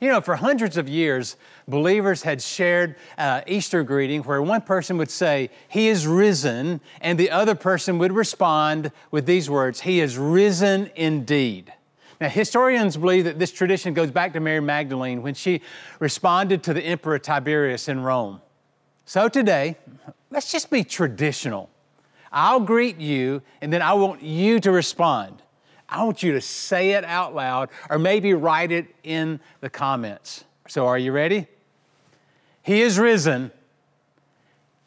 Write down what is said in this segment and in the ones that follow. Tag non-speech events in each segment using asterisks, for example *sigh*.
You know, for hundreds of years, believers had shared uh, Easter greeting where one person would say, He is risen, and the other person would respond with these words, He is risen indeed. Now, historians believe that this tradition goes back to Mary Magdalene when she responded to the Emperor Tiberius in Rome. So today, let's just be traditional. I'll greet you, and then I want you to respond. I want you to say it out loud or maybe write it in the comments. So, are you ready? He is risen.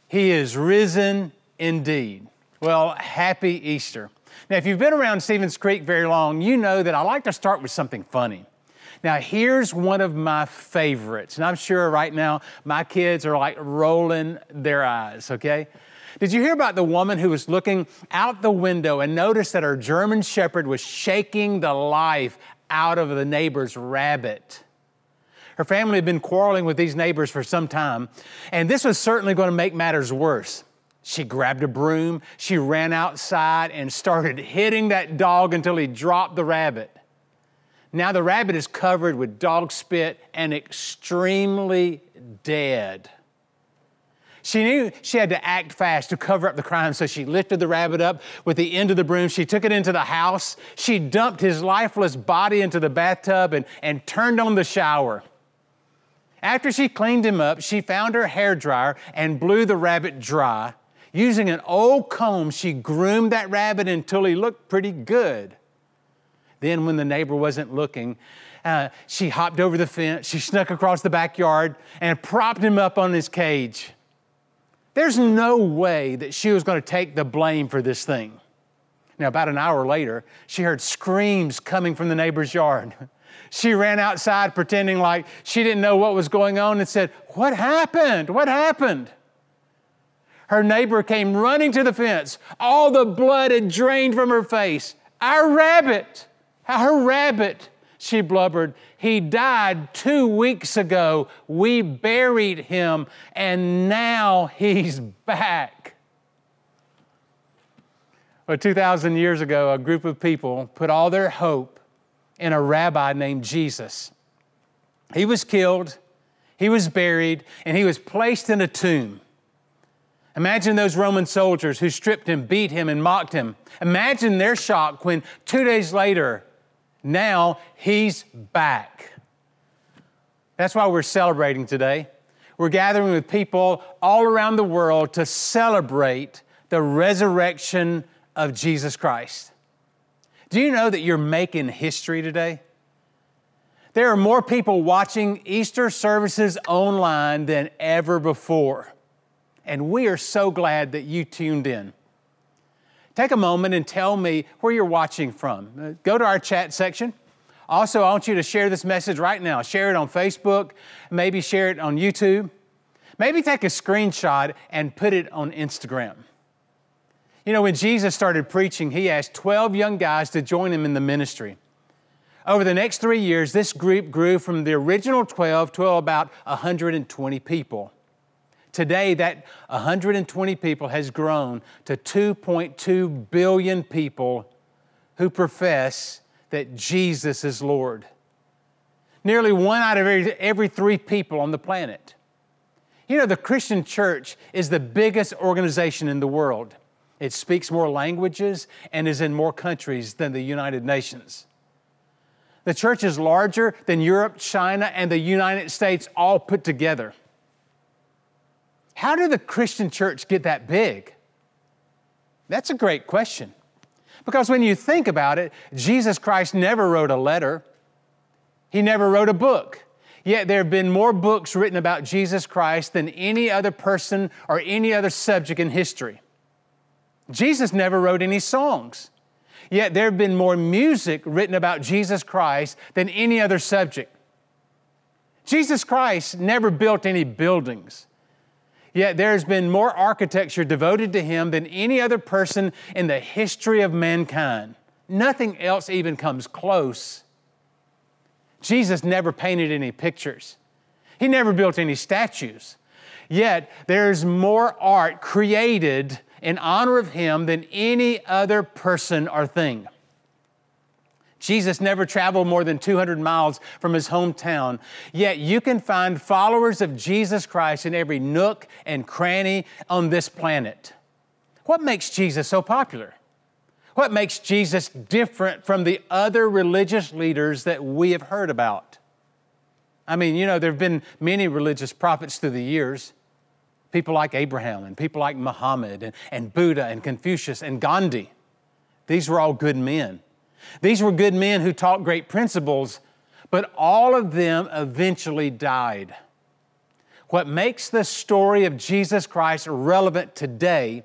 He is risen indeed. Well, happy Easter. Now, if you've been around Stevens Creek very long, you know that I like to start with something funny. Now, here's one of my favorites, and I'm sure right now my kids are like rolling their eyes, okay? Did you hear about the woman who was looking out the window and noticed that her German shepherd was shaking the life out of the neighbor's rabbit? Her family had been quarreling with these neighbors for some time, and this was certainly going to make matters worse. She grabbed a broom, she ran outside and started hitting that dog until he dropped the rabbit. Now the rabbit is covered with dog spit and extremely dead. She knew she had to act fast to cover up the crime, so she lifted the rabbit up with the end of the broom. She took it into the house. She dumped his lifeless body into the bathtub and, and turned on the shower. After she cleaned him up, she found her hair dryer and blew the rabbit dry. Using an old comb, she groomed that rabbit until he looked pretty good. Then, when the neighbor wasn't looking, uh, she hopped over the fence, she snuck across the backyard, and propped him up on his cage. There's no way that she was going to take the blame for this thing. Now, about an hour later, she heard screams coming from the neighbor's yard. *laughs* She ran outside pretending like she didn't know what was going on and said, What happened? What happened? Her neighbor came running to the fence. All the blood had drained from her face. Our rabbit, our rabbit, she blubbered. He died two weeks ago. We buried him, and now he's back. Well, 2,000 years ago, a group of people put all their hope in a rabbi named Jesus. He was killed, he was buried, and he was placed in a tomb. Imagine those Roman soldiers who stripped him, beat him, and mocked him. Imagine their shock when two days later, now he's back. That's why we're celebrating today. We're gathering with people all around the world to celebrate the resurrection of Jesus Christ. Do you know that you're making history today? There are more people watching Easter services online than ever before. And we are so glad that you tuned in. Take a moment and tell me where you're watching from. Uh, go to our chat section. Also, I want you to share this message right now. Share it on Facebook, maybe share it on YouTube. Maybe take a screenshot and put it on Instagram. You know, when Jesus started preaching, he asked 12 young guys to join him in the ministry. Over the next three years, this group grew from the original 12 to about 120 people. Today, that 120 people has grown to 2.2 billion people who profess that Jesus is Lord. Nearly one out of every, every three people on the planet. You know, the Christian church is the biggest organization in the world. It speaks more languages and is in more countries than the United Nations. The church is larger than Europe, China, and the United States all put together. How did the Christian church get that big? That's a great question. Because when you think about it, Jesus Christ never wrote a letter, He never wrote a book. Yet there have been more books written about Jesus Christ than any other person or any other subject in history. Jesus never wrote any songs. Yet there have been more music written about Jesus Christ than any other subject. Jesus Christ never built any buildings. Yet there's been more architecture devoted to him than any other person in the history of mankind. Nothing else even comes close. Jesus never painted any pictures, he never built any statues. Yet there's more art created in honor of him than any other person or thing. Jesus never traveled more than 200 miles from his hometown, yet you can find followers of Jesus Christ in every nook and cranny on this planet. What makes Jesus so popular? What makes Jesus different from the other religious leaders that we have heard about? I mean, you know, there have been many religious prophets through the years. People like Abraham and people like Muhammad and, and Buddha and Confucius and Gandhi. These were all good men. These were good men who taught great principles, but all of them eventually died. What makes the story of Jesus Christ relevant today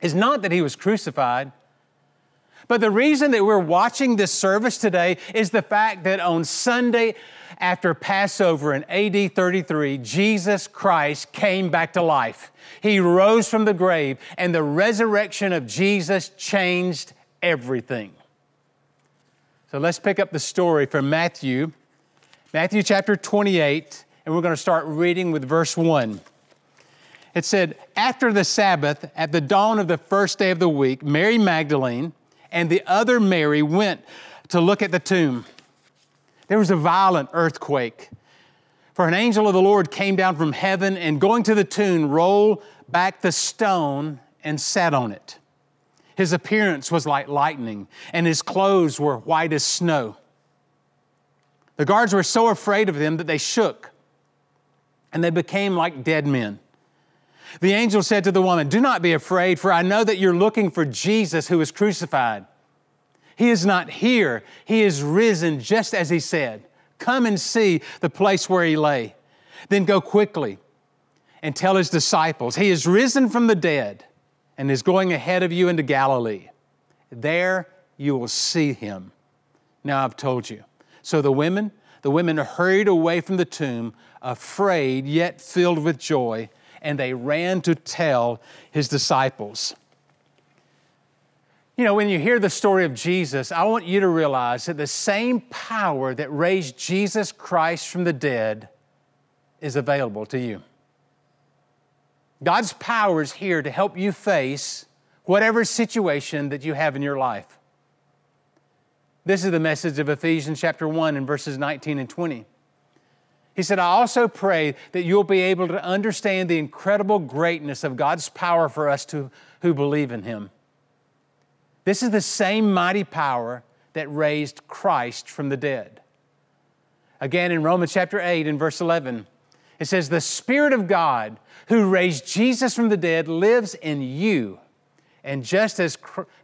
is not that he was crucified, but the reason that we're watching this service today is the fact that on Sunday after Passover in AD 33, Jesus Christ came back to life. He rose from the grave, and the resurrection of Jesus changed everything. So let's pick up the story from Matthew, Matthew chapter 28, and we're going to start reading with verse 1. It said, After the Sabbath, at the dawn of the first day of the week, Mary Magdalene and the other Mary went to look at the tomb. There was a violent earthquake, for an angel of the Lord came down from heaven and going to the tomb, rolled back the stone and sat on it. His appearance was like lightning, and his clothes were white as snow. The guards were so afraid of him that they shook, and they became like dead men. The angel said to the woman, Do not be afraid, for I know that you're looking for Jesus who was crucified. He is not here, he is risen just as he said. Come and see the place where he lay. Then go quickly and tell his disciples, He is risen from the dead and is going ahead of you into Galilee. There you will see him. Now I've told you. So the women, the women hurried away from the tomb, afraid yet filled with joy, and they ran to tell his disciples. You know, when you hear the story of Jesus, I want you to realize that the same power that raised Jesus Christ from the dead is available to you. God's power is here to help you face whatever situation that you have in your life. This is the message of Ephesians chapter 1 and verses 19 and 20. He said, I also pray that you'll be able to understand the incredible greatness of God's power for us to, who believe in Him. This is the same mighty power that raised Christ from the dead. Again, in Romans chapter 8 and verse 11, it says, The Spirit of God who raised Jesus from the dead lives in you. And just as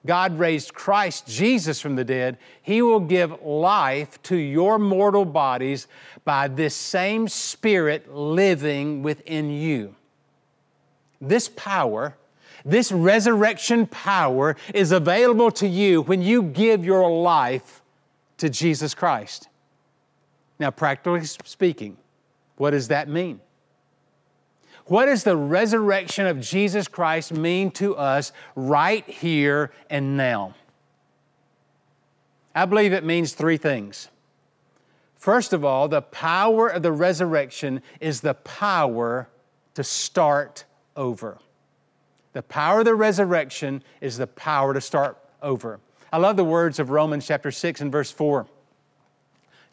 God raised Christ Jesus from the dead, He will give life to your mortal bodies by this same Spirit living within you. This power, this resurrection power, is available to you when you give your life to Jesus Christ. Now, practically speaking, what does that mean? What does the resurrection of Jesus Christ mean to us right here and now? I believe it means three things. First of all, the power of the resurrection is the power to start over. The power of the resurrection is the power to start over. I love the words of Romans chapter 6 and verse 4.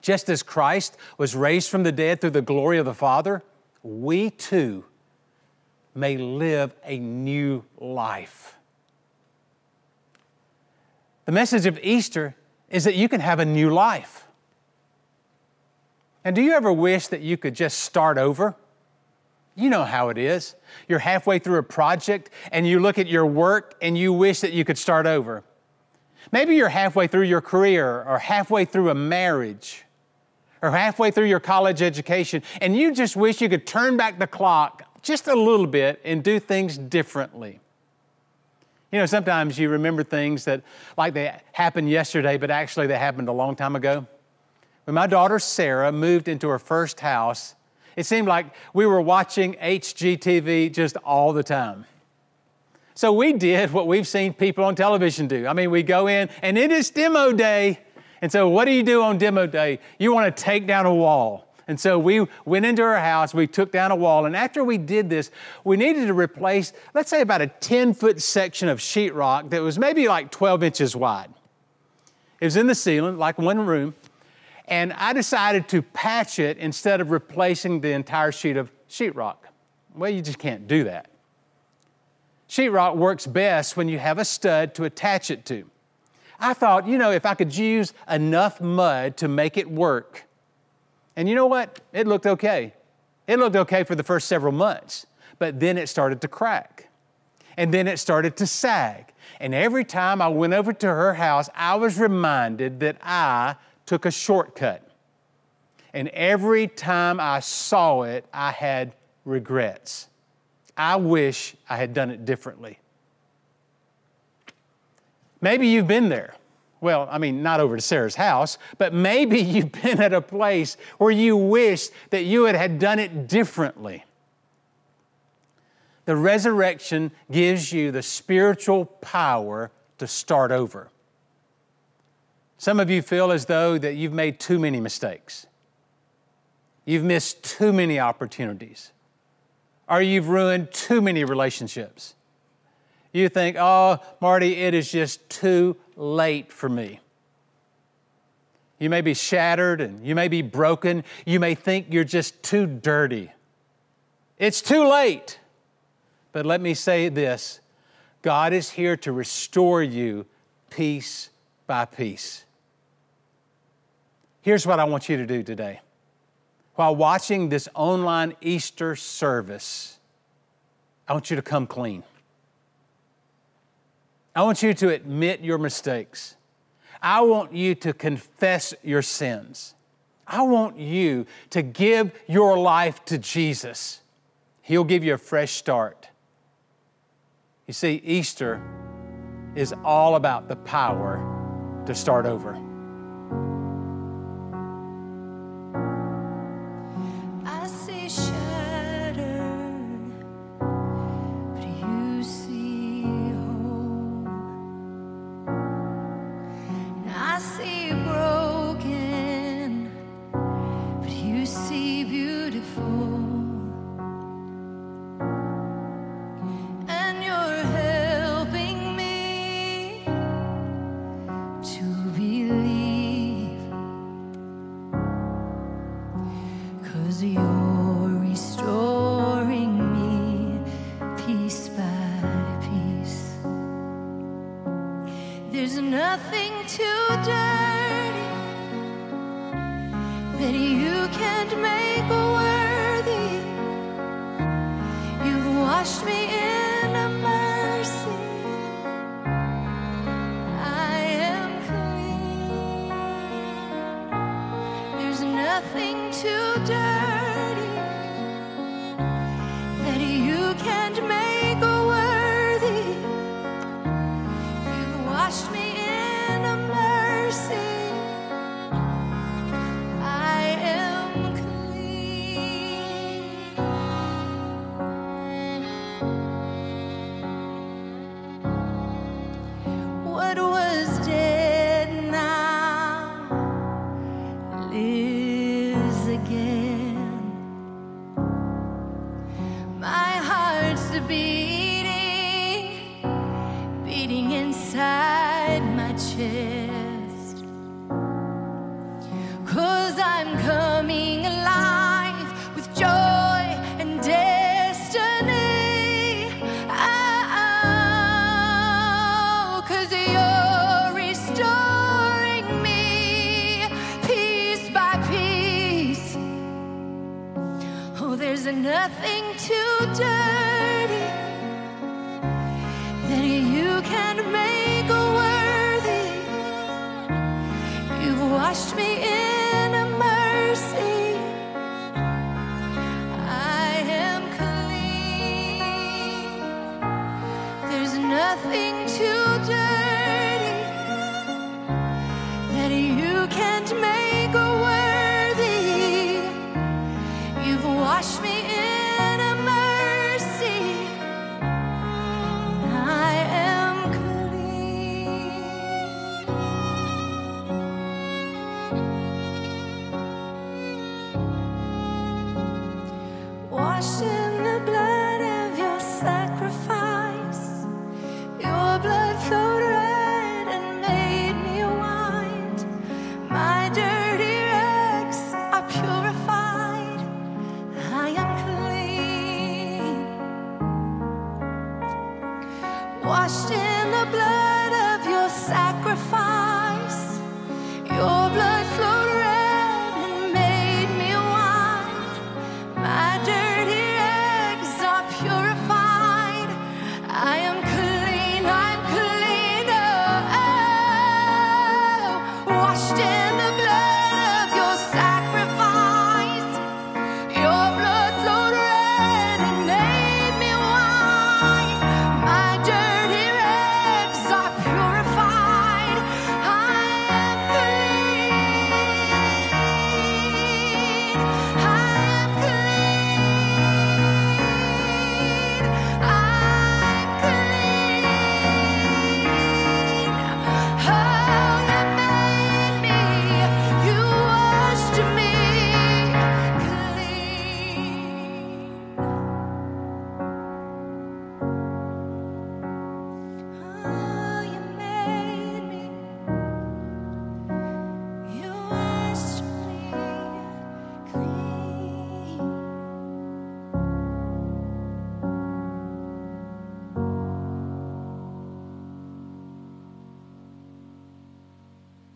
Just as Christ was raised from the dead through the glory of the Father, we too may live a new life. The message of Easter is that you can have a new life. And do you ever wish that you could just start over? You know how it is. You're halfway through a project and you look at your work and you wish that you could start over. Maybe you're halfway through your career or halfway through a marriage or halfway through your college education and you just wish you could turn back the clock just a little bit and do things differently. You know, sometimes you remember things that like they happened yesterday, but actually they happened a long time ago. when my daughter Sarah moved into her first house, it seemed like we were watching HGTV just all the time. So we did what we've seen people on television do. I mean, we go in and it is demo day. And so, what do you do on demo day? You want to take down a wall. And so we went into her house, we took down a wall, and after we did this, we needed to replace, let's say, about a 10 foot section of sheetrock that was maybe like 12 inches wide. It was in the ceiling, like one room, and I decided to patch it instead of replacing the entire sheet of sheetrock. Well, you just can't do that. Sheetrock works best when you have a stud to attach it to. I thought, you know, if I could use enough mud to make it work. And you know what? It looked okay. It looked okay for the first several months, but then it started to crack. And then it started to sag. And every time I went over to her house, I was reminded that I took a shortcut. And every time I saw it, I had regrets. I wish I had done it differently. Maybe you've been there. Well, I mean, not over to Sarah's house, but maybe *laughs* you've been at a place where you wish that you had, had done it differently. The resurrection gives you the spiritual power to start over. Some of you feel as though that you've made too many mistakes. You've missed too many opportunities or you've ruined too many relationships. You think, oh, Marty, it is just too late for me. You may be shattered and you may be broken. You may think you're just too dirty. It's too late. But let me say this God is here to restore you piece by piece. Here's what I want you to do today while watching this online Easter service, I want you to come clean. I want you to admit your mistakes. I want you to confess your sins. I want you to give your life to Jesus. He'll give you a fresh start. You see, Easter is all about the power to start over.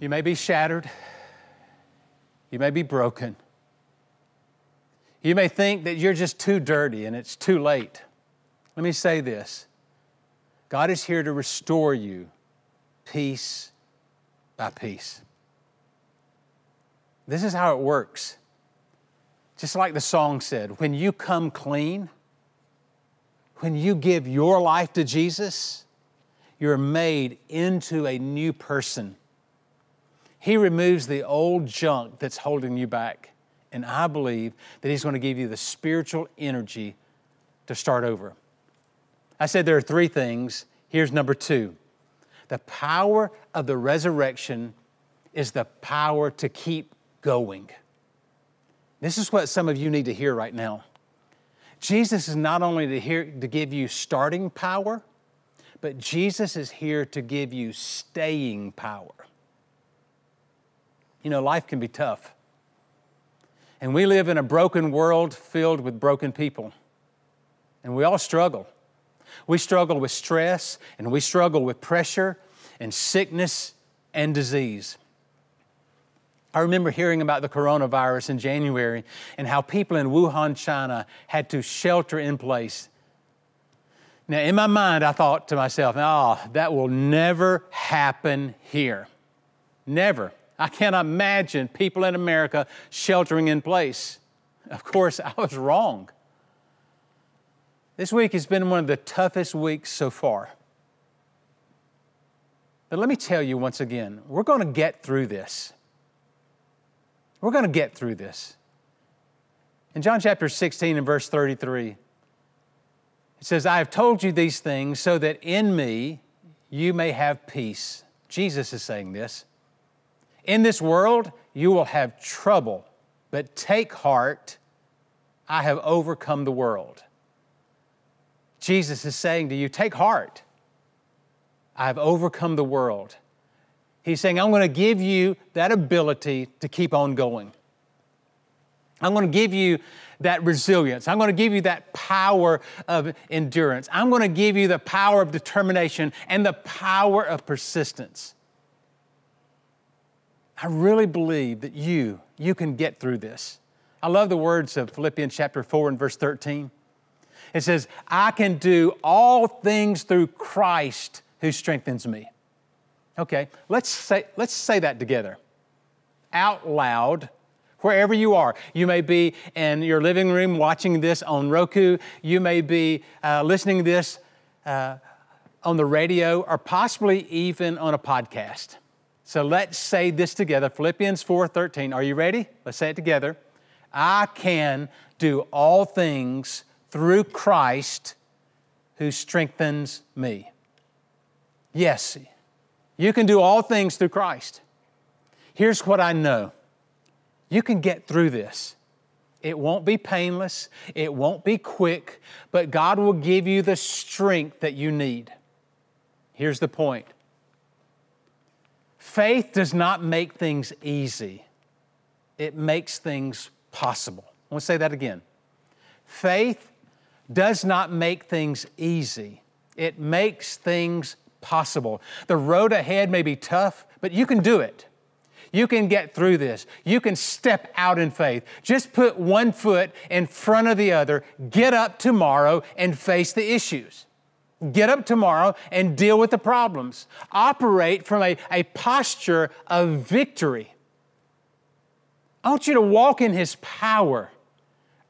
You may be shattered. You may be broken. You may think that you're just too dirty and it's too late. Let me say this God is here to restore you piece by piece. This is how it works. Just like the song said, when you come clean, when you give your life to Jesus, you're made into a new person. He removes the old junk that's holding you back. And I believe that He's going to give you the spiritual energy to start over. I said there are three things. Here's number two the power of the resurrection is the power to keep going. This is what some of you need to hear right now. Jesus is not only to, hear, to give you starting power, but Jesus is here to give you staying power. You know, life can be tough. And we live in a broken world filled with broken people. And we all struggle. We struggle with stress, and we struggle with pressure, and sickness, and disease. I remember hearing about the coronavirus in January and how people in Wuhan, China had to shelter in place. Now, in my mind, I thought to myself, oh, that will never happen here. Never. I can't imagine people in America sheltering in place. Of course, I was wrong. This week has been one of the toughest weeks so far. But let me tell you once again, we're going to get through this. We're going to get through this. In John chapter 16 and verse 33, it says, I have told you these things so that in me you may have peace. Jesus is saying this. In this world you will have trouble, but take heart, I have overcome the world. Jesus is saying to you, take heart. I have overcome the world. He's saying, I'm going to give you that ability to keep on going. I'm going to give you that resilience. I'm going to give you that power of endurance. I'm going to give you the power of determination and the power of persistence. I really believe that you, you can get through this. I love the words of Philippians chapter 4 and verse 13. It says, I can do all things through Christ who strengthens me. Okay, let's say, let's say that together out loud wherever you are. You may be in your living room watching this on Roku, you may be uh, listening to this uh, on the radio, or possibly even on a podcast. So let's say this together Philippians 4:13. Are you ready? Let's say it together. I can do all things through Christ who strengthens me. Yes, you can do all things through Christ. Here's what I know you can get through this. It won't be painless, it won't be quick, but God will give you the strength that you need. Here's the point faith does not make things easy, it makes things possible. I want to say that again. Faith does not make things easy, it makes things possible. The road ahead may be tough, but you can do it. You can get through this. You can step out in faith. Just put one foot in front of the other. Get up tomorrow and face the issues. Get up tomorrow and deal with the problems. Operate from a, a posture of victory. I want you to walk in His power.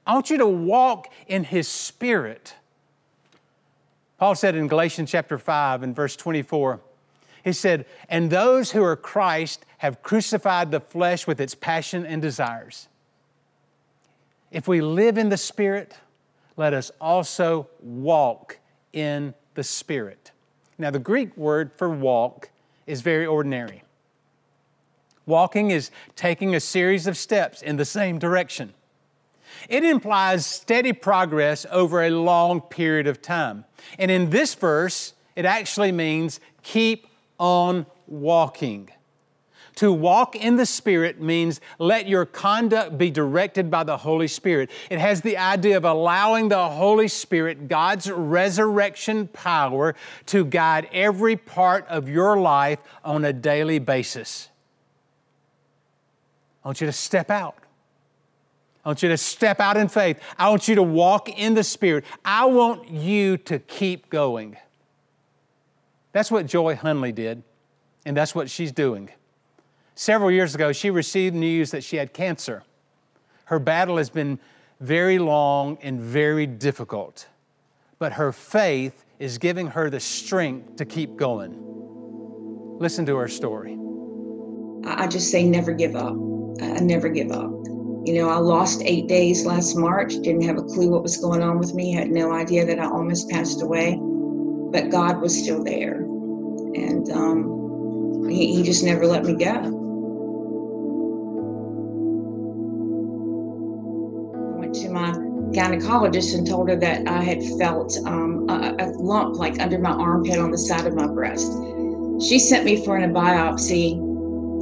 I want you to walk in His Spirit. Paul said in Galatians chapter 5 and verse 24, he said, And those who are Christ have crucified the flesh with its passion and desires. If we live in the Spirit, let us also walk in the Spirit. Now, the Greek word for walk is very ordinary. Walking is taking a series of steps in the same direction. It implies steady progress over a long period of time. And in this verse, it actually means keep on walking. To walk in the Spirit means let your conduct be directed by the Holy Spirit. It has the idea of allowing the Holy Spirit, God's resurrection power, to guide every part of your life on a daily basis. I want you to step out. I want you to step out in faith. I want you to walk in the Spirit. I want you to keep going. That's what Joy Hunley did, and that's what she's doing. Several years ago, she received news that she had cancer. Her battle has been very long and very difficult, but her faith is giving her the strength to keep going. Listen to her story. I just say never give up. I never give up. You know, I lost eight days last March, didn't have a clue what was going on with me, had no idea that I almost passed away, but God was still there. And um, he, he just never let me go. Gynecologist and told her that I had felt um, a, a, lump like under my armpit on the side of my breast. She sent me for a biopsy.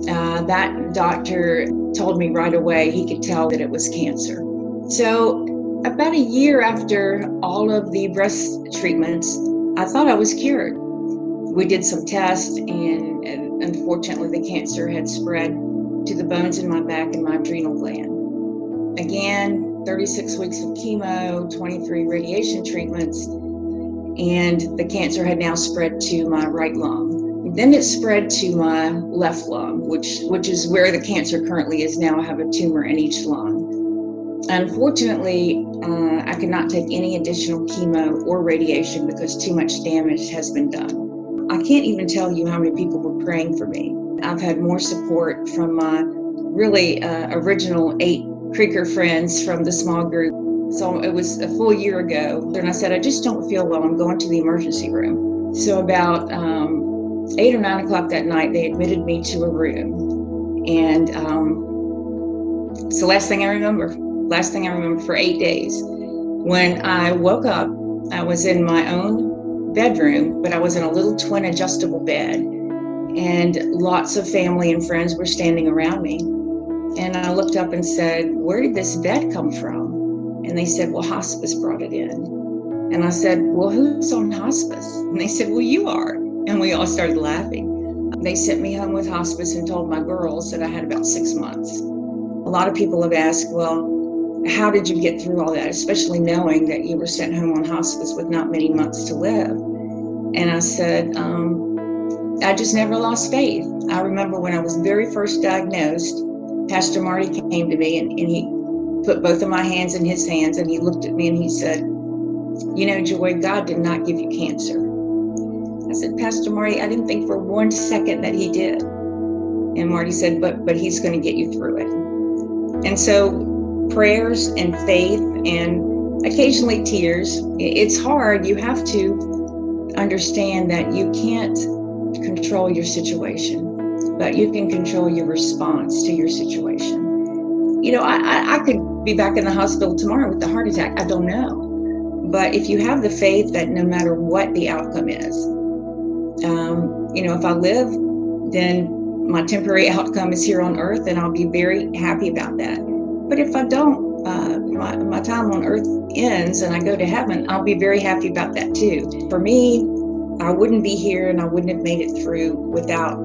Uh, that doctor told me right away he could tell that it was cancer. So, about a year after all of the breast treatments, I thought I was cured. We did some tests, and, and unfortunately, the cancer had spread to the bones in my back and my adrenal gland. Again, 36 weeks of chemo, 23 radiation treatments, and the cancer had now spread to my right lung. Then it spread to my left lung, which which is where the cancer currently is now. I have a tumor in each lung. Unfortunately, uh, I could not take any additional chemo or radiation because too much damage has been done. I can't even tell you how many people were praying for me. I've had more support from my really uh, original eight Creeker friends from the small group. So it was a full year ago. And I said, I just don't feel well. I'm going to the emergency room. So about um, eight or nine o'clock that night, they admitted me to a room. And um, it's the last thing I remember. Last thing I remember for eight days. When I woke up, I was in my own bedroom, but I was in a little twin adjustable bed. And lots of family and friends were standing around me. And I looked up and said, Where did this bed come from? And they said, Well, hospice brought it in. And I said, Well, who's on hospice? And they said, Well, you are. And we all started laughing. They sent me home with hospice and told my girls that I had about six months. A lot of people have asked, Well, how did you get through all that, especially knowing that you were sent home on hospice with not many months to live? And I said, um, I just never lost faith. I remember when I was very first diagnosed, Pastor Marty came to me and, and he put both of my hands in his hands and he looked at me and he said, You know, Joy, God did not give you cancer. I said, Pastor Marty, I didn't think for one second that he did. And Marty said, But but he's going to get you through it. And so prayers and faith and occasionally tears. It's hard. You have to understand that you can't control your situation, but you can control your response to your situation. You know, I, I, could be back in the hospital tomorrow with a heart attack. I don't know. But if you have the faith that no matter what the outcome is, um, you know, if I live, then my temporary *laughs* outcome is here on earth, and I'll be very happy about that. But if I don't, uh, my, my time on earth ends and I go to heaven, I'll be very happy about that too. For me, I wouldn't be here and I wouldn't have made it through without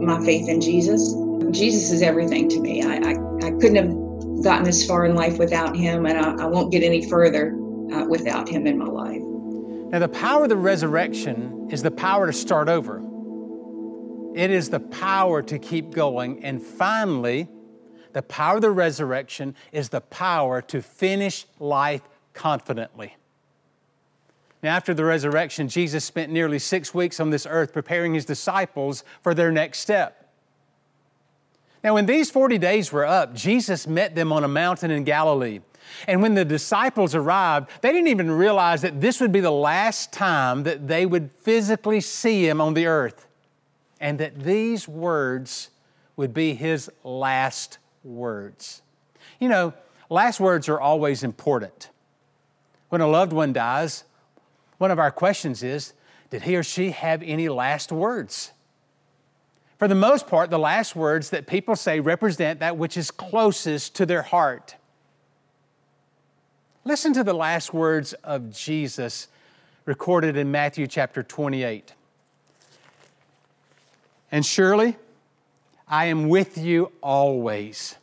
my faith in Jesus. Jesus is everything to me. I, I, I couldn't have gotten this far in life without him, and I, I won't get any further uh, without him in my life. Now, the power of the resurrection is the power to start over. It is the power to keep going. And finally, the power of the resurrection is the power to finish life confidently. Now, after the resurrection, Jesus spent nearly six weeks on this earth preparing his disciples for their next step. Now, when these 40 days were up, Jesus met them on a mountain in Galilee. And when the disciples arrived, they didn't even realize that this would be the last time that they would physically see him on the earth, and that these words would be his last words. You know, last words are always important. When a loved one dies, one of our questions is Did he or she have any last words? For the most part, the last words that people say represent that which is closest to their heart. Listen to the last words of Jesus recorded in Matthew chapter 28. And surely I am with you always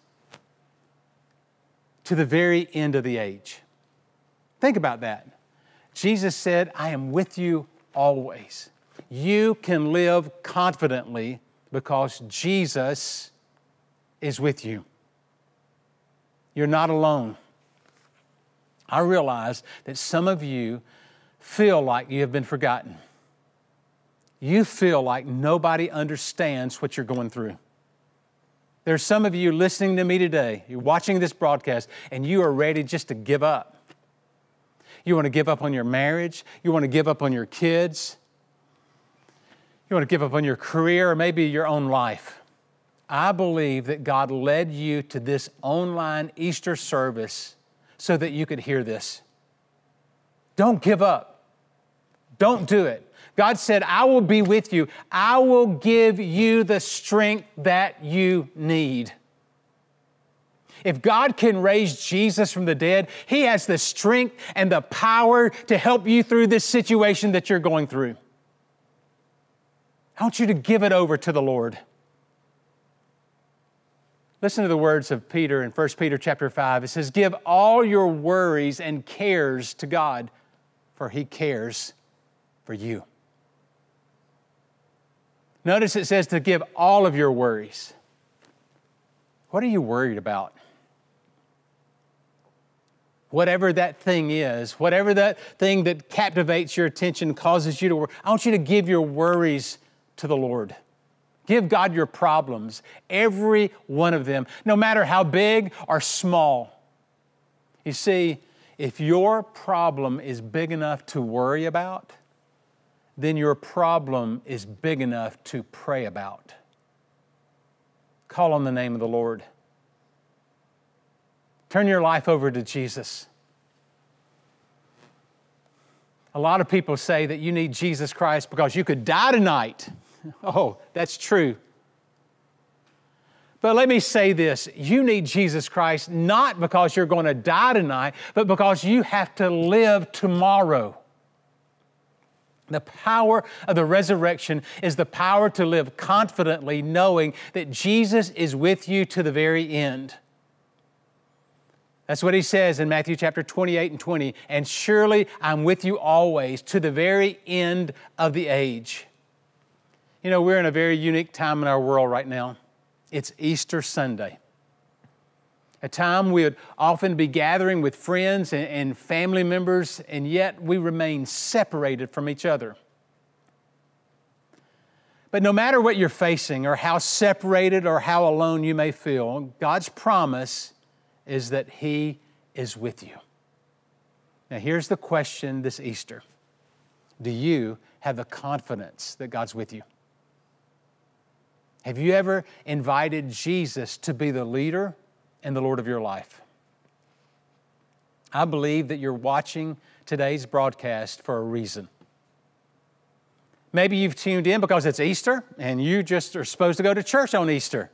to the very end of the age. Think about that. Jesus said, I am with you always. You can live confidently because Jesus is with you. You're not alone. I realize that some of you feel like you have been forgotten. You feel like nobody understands what you're going through. There's some of you listening to me today, you're watching this broadcast, and you are ready just to give up. You want to give up on your marriage, you want to give up on your kids, you want to give up on your career, or maybe your own life. I believe that God led you to this online Easter service so that you could hear this. Don't give up. Don't do it. God said, I will be with you. I will give you the strength that you need. If God can raise Jesus from the dead, He has the strength and the power to help you through this situation that you're going through. I want you to give it over to the Lord. Listen to the words of Peter in 1 Peter chapter 5. It says, Give all your worries and cares to God, for He cares for you. Notice it says to give all of your worries. What are you worried about? Whatever that thing is, whatever that thing that captivates your attention, causes you to worry, I want you to give your worries to the Lord. Give God your problems, every one of them, no matter how big or small. You see, if your problem is big enough to worry about, then your problem is big enough to pray about. Call on the name of the Lord. Turn your life over to Jesus. A lot of people say that you need Jesus Christ because you could die tonight. *laughs* Oh, that's true. But let me say this you need Jesus Christ not because you're going to die tonight, but because you have to live tomorrow. The power of the resurrection is the power to live confidently, knowing that Jesus is with you to the very end. That's what he says in Matthew chapter 28 and 20. And surely I'm with you always to the very end of the age. You know, we're in a very unique time in our world right now. It's Easter Sunday, a time we would often be gathering with friends and, and family members, and yet we remain separated from each other. But no matter what you're facing, or how separated or how alone you may feel, God's promise is that He is with you. Now, here's the question this Easter Do you have the confidence that God's with you? Have you ever invited Jesus to be the leader and the Lord of your life? I believe that you're watching today's broadcast for a reason. Maybe you've tuned in because it's Easter and you just are supposed to go to church on Easter.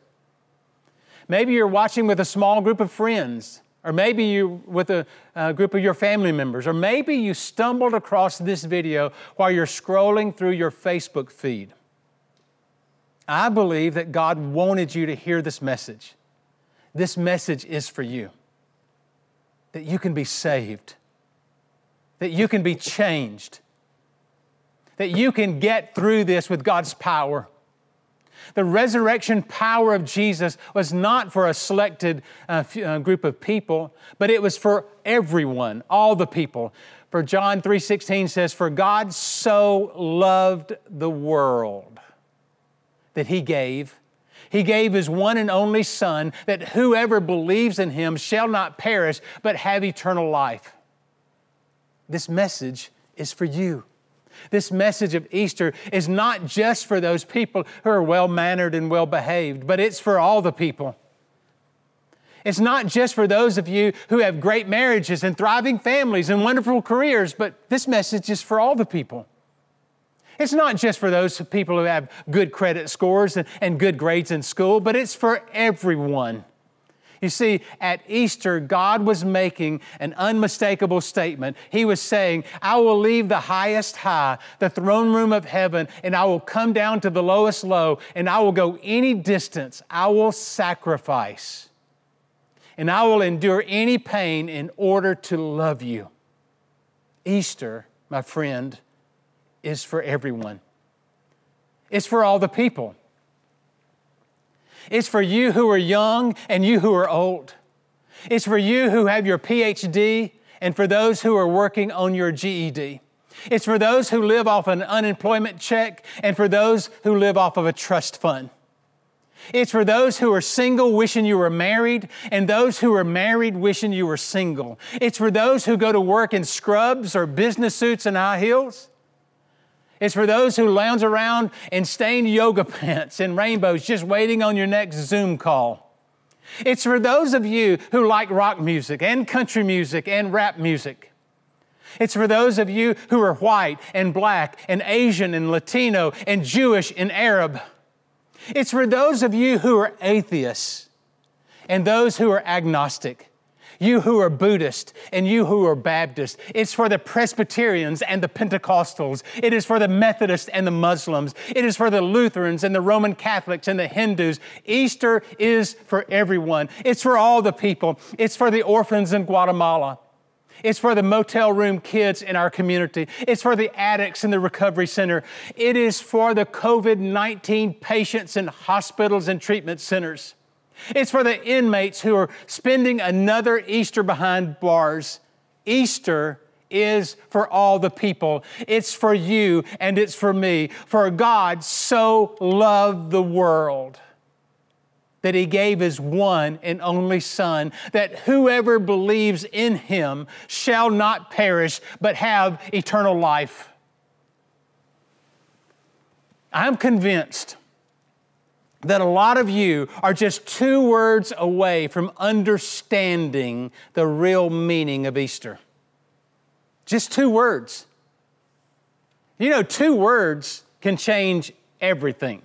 Maybe you're watching with a small group of friends, or maybe you with a, a group of your family members, or maybe you stumbled across this video while you're scrolling through your Facebook feed. I believe that God wanted you to hear this message. This message is for you that you can be saved, that you can be changed, that you can get through this with God's power. The resurrection power of Jesus was not for a selected uh, uh, group of people, but it was for everyone, all the people. For John 3:16 says, "For God so loved the world that he gave he gave his one and only Son, that whoever believes in him shall not perish, but have eternal life. This message is for you. This message of Easter is not just for those people who are well mannered and well behaved, but it's for all the people. It's not just for those of you who have great marriages and thriving families and wonderful careers, but this message is for all the people. It's not just for those people who have good credit scores and, and good grades in school, but it's for everyone. You see, at Easter, God was making an unmistakable statement. He was saying, I will leave the highest high, the throne room of heaven, and I will come down to the lowest low, and I will go any distance. I will sacrifice, and I will endure any pain in order to love you. Easter, my friend, is for everyone. It's for all the people. It's for you who are young and you who are old. It's for you who have your PhD and for those who are working on your GED. It's for those who live off an unemployment check and for those who live off of a trust fund. It's for those who are single wishing you were married and those who are married wishing you were single. It's for those who go to work in scrubs or business suits and high heels. It's for those who lounge around in stained yoga *laughs* pants and rainbows just waiting on your next Zoom call. It's for those of you who like rock music and country music and rap music. It's for those of you who are white and black and Asian and Latino and Jewish and Arab. It's for those of you who are atheists and those who are agnostic you who are Buddhist and you who are Baptist. It's for the Presbyterians and the Pentecostals. It is for the Methodists and the Muslims. It is for the Lutherans and the Roman Catholics and the Hindus. Easter is for everyone. It's for all the people. It's for the orphans in Guatemala. It's for the motel room kids in our community. It's for the addicts in the recovery center. It is for the COVID 19 patients in hospitals and treatment centers. It's for the inmates who are spending another Easter behind bars. Easter is for all the people. It's for you and it's for me. For God so loved the world that he gave his one and only Son, that whoever believes in him shall not perish, but have eternal life. I'm convinced that a lot of you are just two words away from understanding the real meaning of Easter. Just two words. You know, two words can change everything.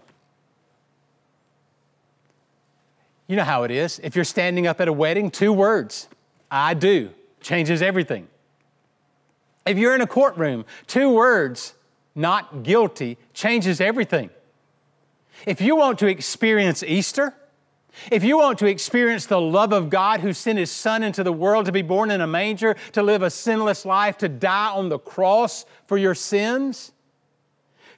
You know how it is. If you're standing up at a wedding, two words, I do, changes everything. If you're in a courtroom, two words, not guilty, changes everything. If you want to experience Easter, if you want to experience the love of God who sent His Son into the world to be born in a manger, to live a sinless life, to die on the cross for your sins,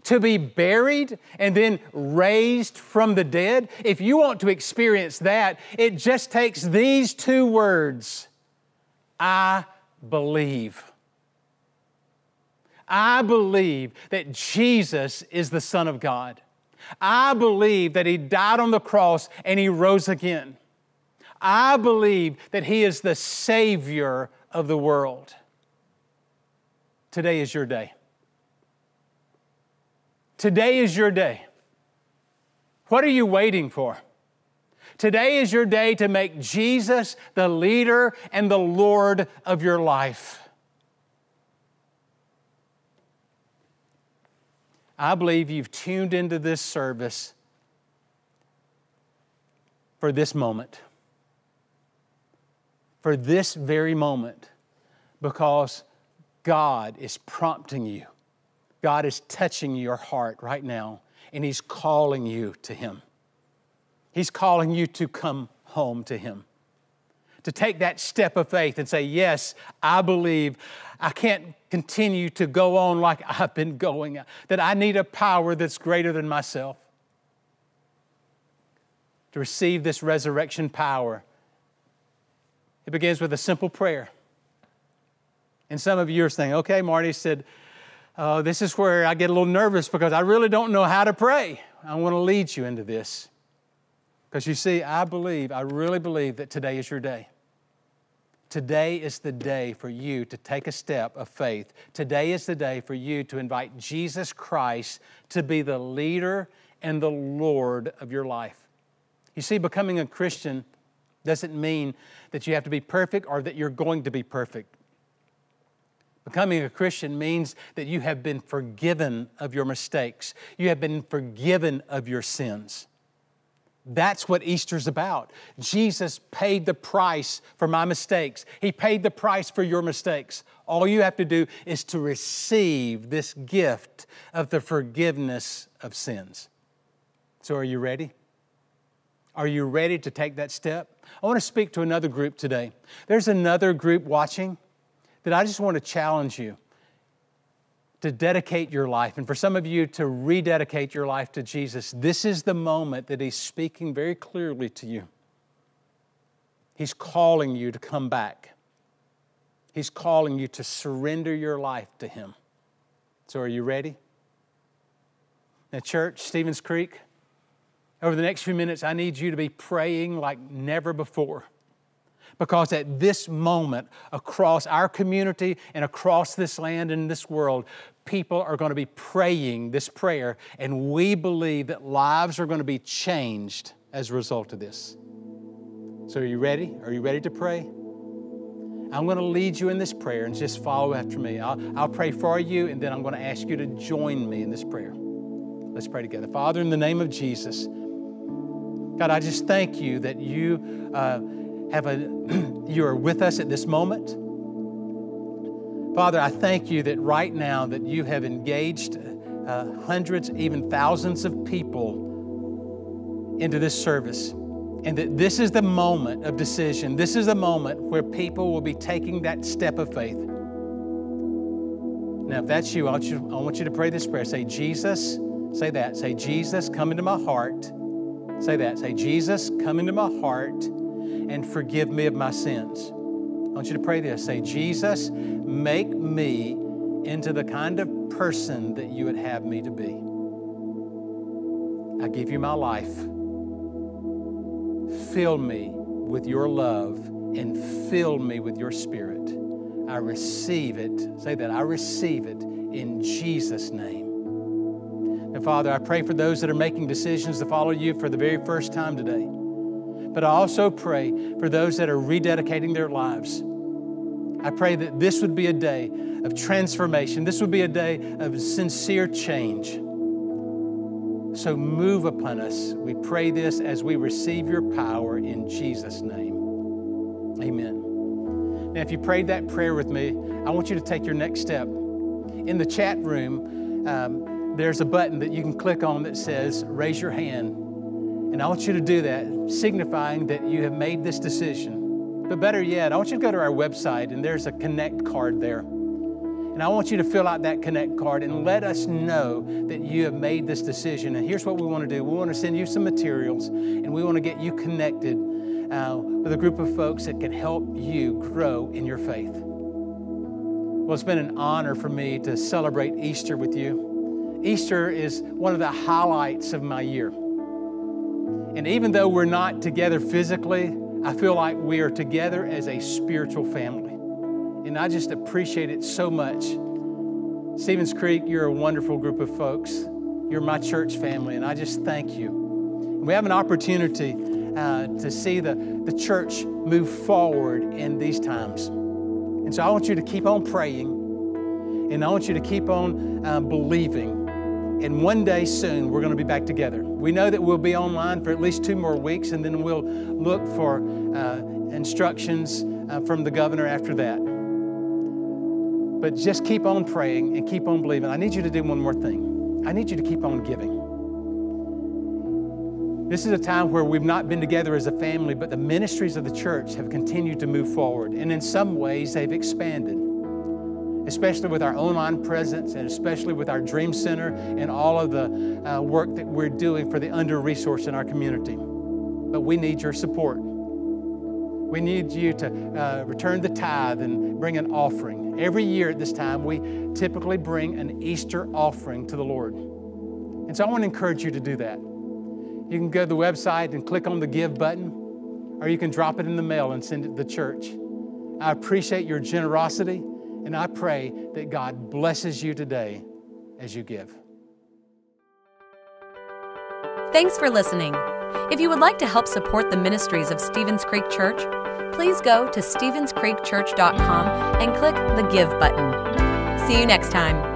to be buried and then raised from the dead, if you want to experience that, it just takes these two words I believe. I believe that Jesus is the Son of God. I believe that He died on the cross and He rose again. I believe that He is the Savior of the world. Today is your day. Today is your day. What are you waiting for? Today is your day to make Jesus the leader and the Lord of your life. I believe you've tuned into this service for this moment, for this very moment, because God is prompting you. God is touching your heart right now, and He's calling you to Him. He's calling you to come home to Him, to take that step of faith and say, Yes, I believe. I can't continue to go on like I've been going, that I need a power that's greater than myself. To receive this resurrection power, it begins with a simple prayer. And some of you are saying, okay, Marty said, uh, this is where I get a little nervous because I really don't know how to pray. I want to lead you into this. Because you see, I believe, I really believe that today is your day. Today is the day for you to take a step of faith. Today is the day for you to invite Jesus Christ to be the leader and the Lord of your life. You see, becoming a Christian doesn't mean that you have to be perfect or that you're going to be perfect. Becoming a Christian means that you have been forgiven of your mistakes, you have been forgiven of your sins. That's what Easter's about. Jesus paid the price for my mistakes. He paid the price for your mistakes. All you have to do is to receive this gift of the forgiveness of sins. So, are you ready? Are you ready to take that step? I want to speak to another group today. There's another group watching that I just want to challenge you to dedicate your life, and for some of you to rededicate your life to Jesus, this is the moment that He's speaking very clearly to you. He's calling you to come back. He's calling you to surrender your life to Him. So, are you ready? Now, church, Stevens Creek, over the next few minutes, I need you to be praying like never before. Because at this moment, across our community and across this land and this world, people are going to be praying this prayer, and we believe that lives are going to be changed as a result of this. So, are you ready? Are you ready to pray? I'm going to lead you in this prayer and just follow after me. I'll, I'll pray for you, and then I'm going to ask you to join me in this prayer. Let's pray together. Father, in the name of Jesus, God, I just thank you that you. Uh, have a, *clears throat* you are with us at this moment. Father, I thank you that right now that you have engaged uh, hundreds, even thousands of people into this service. And that this is the moment of decision. This is the moment where people will be taking that step of faith. Now, if that's you, I want you, I want you to pray this prayer. Say, Jesus, say that. Say, Jesus, come into my heart. Say that. Say, Jesus, come into my heart and forgive me of my sins. I want you to pray this. Say, Jesus, make me into the kind of person that you would have me to be. I give you my life. Fill me with your love and fill me with your spirit. I receive it. Say that. I receive it in Jesus' name. And Father, I pray for those that are making decisions to follow you for the very first time today. But I also pray for those that are rededicating their lives. I pray that this would be a day of transformation. This would be a day of sincere change. So move upon us. We pray this as we receive your power in Jesus' name. Amen. Now, if you prayed that prayer with me, I want you to take your next step. In the chat room, um, there's a button that you can click on that says raise your hand. And I want you to do that, signifying that you have made this decision. But better yet, I want you to go to our website and there's a connect card there. And I want you to fill out that connect card and let us know that you have made this decision. And here's what we want to do we want to send you some materials and we want to get you connected uh, with a group of folks that can help you grow in your faith. Well, it's been an honor for me to celebrate Easter with you. Easter is one of the highlights of my year. And even though we're not together physically, I feel like we are together as a spiritual family. And I just appreciate it so much. Stevens Creek, you're a wonderful group of folks. You're my church family, and I just thank you. We have an opportunity uh, to see the, the church move forward in these times. And so I want you to keep on praying, and I want you to keep on uh, believing. And one day soon, we're going to be back together. We know that we'll be online for at least two more weeks, and then we'll look for uh, instructions uh, from the governor after that. But just keep on praying and keep on believing. I need you to do one more thing. I need you to keep on giving. This is a time where we've not been together as a family, but the ministries of the church have continued to move forward. And in some ways, they've expanded, especially with our online presence and especially with our Dream Center and all of the uh, work that we're doing for the under resourced in our community. But we need your support. We need you to uh, return the tithe and bring an offering. Every year at this time, we typically bring an Easter offering to the Lord. And so I want to encourage you to do that. You can go to the website and click on the give button, or you can drop it in the mail and send it to the church. I appreciate your generosity, and I pray that God blesses you today as you give. Thanks for listening. If you would like to help support the ministries of Stevens Creek Church, please go to StevensCreekChurch.com and click the Give button. See you next time.